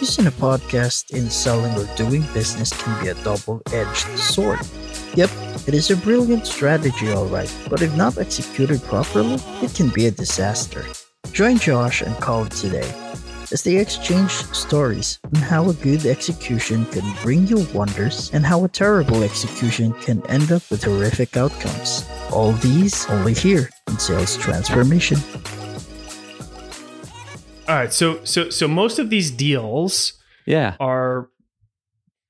Using a podcast in selling or doing business can be a double edged sword. Yep, it is a brilliant strategy, alright, but if not executed properly, it can be a disaster. Join Josh and Collin today as they exchange stories on how a good execution can bring you wonders and how a terrible execution can end up with horrific outcomes. All these only here in Sales Transformation. All right, so so so most of these deals Yeah. are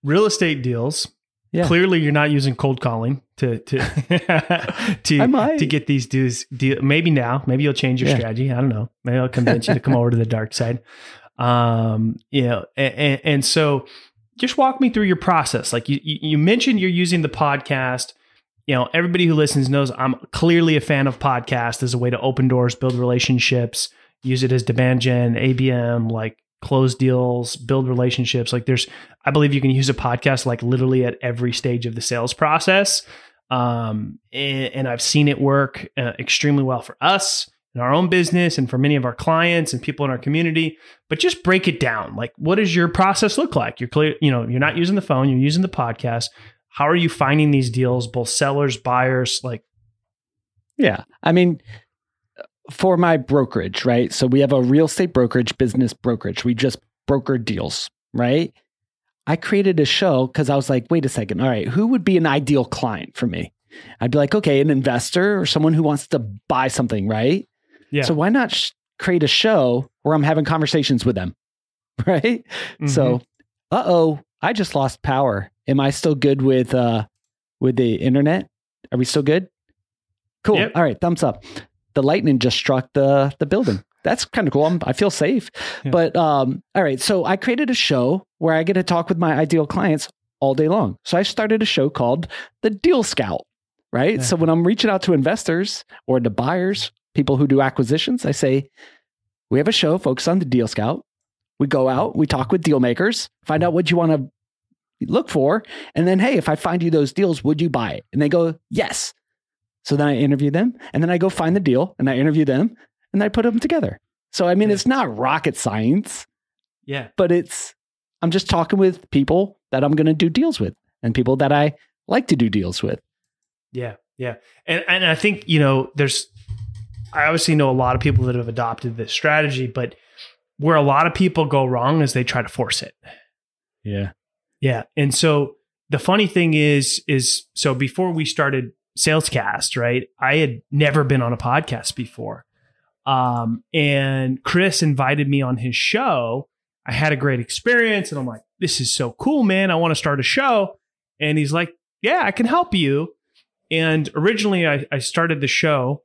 real estate deals. Yeah. Clearly, you're not using cold calling to to to to get these dues. Deal, maybe now, maybe you'll change your Yeah. strategy. I don't know. Maybe I'll convince you to come over to the dark side. Um, you know, and, and so just walk me through your process. Like you you you mentioned, you're using the podcast. You know, everybody who listens knows I'm clearly a fan of podcast as a way to open doors, build relationships, use it as demand gen, ABM, like close deals, build relationships. Like there's, I believe you can use a podcast like literally at every stage of the sales process. Um, and, and I've seen it work uh, extremely well for us in our own business and for many of our clients and people in our community. But just break it down. Like, what does your process look like? You're clear, you know, you're not using the phone, you're using the podcast. How are you finding these deals, both sellers, buyers? Like, Yeah. I mean, for my brokerage, right? So we have a real estate brokerage, business brokerage. We just broker deals, right? I created a show because I was like, wait a second. All right, who would be an ideal client for me? I'd be like, okay, an investor or someone who wants to buy something, right? yeah. So why not sh- create a show where I'm having conversations with them, right? So, uh oh, I just lost power. Am I still good with uh with the internet? Are we still good? Cool. Yep. All right, thumbs up. The lightning just struck the the building. That's kind of cool. I'm, I feel safe. Yeah. But um, all right, so I created a show where I get to talk with my ideal clients all day long. So I started a show called the Deal Scout. Right. Yeah. So when I'm reaching out to investors or to buyers, people who do acquisitions, I say, we have a show focused on the Deal Scout. We go out, we talk with deal makers, find out what you want to look for. And then, hey, if I find you those deals, would you buy it? And they go, yes. So then I interview them and then I go find the deal and I interview them and I put them together. So, I mean, Yeah. it's not rocket science, yeah. but it's, I'm just talking with people that I'm going to do deals with and people that I like to do deals with. Yeah, yeah, and and I think you know there's, I obviously know a lot of people that have adopted this strategy, but where a lot of people go wrong is they try to force it. Yeah. Yeah, and so the funny thing is, is so before we started Salescast, right? I had never been on a podcast before, um, and Chris invited me on his show. I had a great experience, and I'm like, "This is so cool, man! I want to start a show." And he's like, "Yeah, I can help you." And originally, I, I started the show,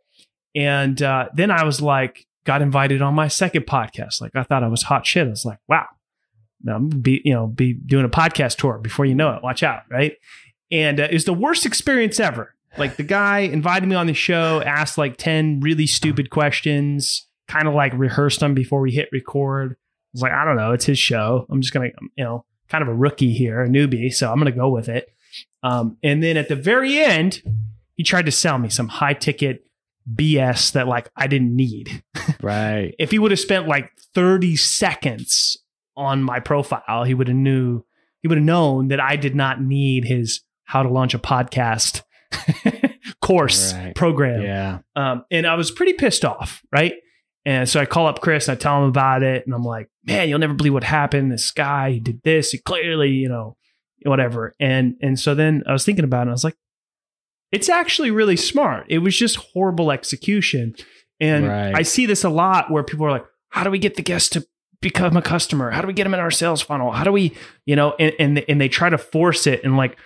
and uh, then I was like, got invited on my second podcast. Like I thought I was hot shit. I was like, "Wow, I'm be you know be doing a podcast tour before you know it. Watch out, right?" And uh, it was the worst experience ever. Like the guy invited me on the show, asked like ten really stupid questions, kind of like rehearsed them before we hit record. I was like, I don't know, it's his show. I'm just gonna, you know, kind of a rookie here, a newbie, so I'm gonna go with it. Um, and then at the very end, he tried to sell me some high ticket BS that like I didn't need. Right. if he would have spent like 30 seconds on my profile, he would have knew he would have known that I did not need his how to launch a podcast course Right. program. Yeah. Um, and I was pretty pissed off, right? And so I call up Chris and I tell him about it. And I'm like, man, you'll never believe what happened. This guy he did this. He clearly, you know, whatever. And and so then I was thinking about it. And I was like, it's actually really smart. It was just horrible execution. And Right. I see this a lot where people are like, how do we get the guest to become a customer? How do we get them in our sales funnel? How do we, you know, and and, and they try to force it and like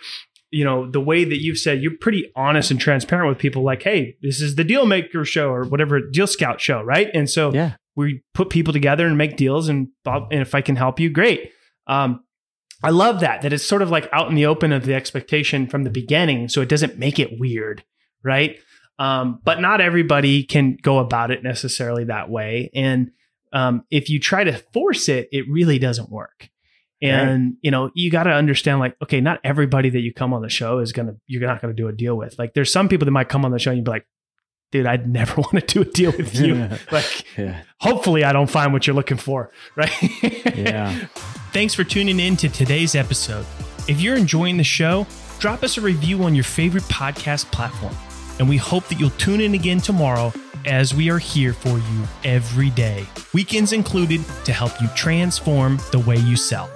you know the way that you've said you're pretty honest and transparent with people like hey this is the deal maker show or whatever deal scout show right? And so Yeah. we put people together and make deals and thought- and if i can help you great. Um, i love that that it's sort of like out in the open of the expectation from the beginning so it doesn't make it weird right? Um, but not everybody can go about it necessarily that way and um, if you try to force it it really doesn't work and you know you got to understand like okay not everybody that you come on the show is gonna you're not gonna do a deal with. Like there's some people that might come on the show and you'd be like dude i'd never want to do a deal with you. Like Yeah. hopefully i don't find what you're looking for right? Yeah. thanks for tuning in to today's episode. If you're enjoying the show drop us a review on your favorite podcast platform. And we hope that you'll tune in again tomorrow as we are here for you every day. Weekends included to help you transform the way you sell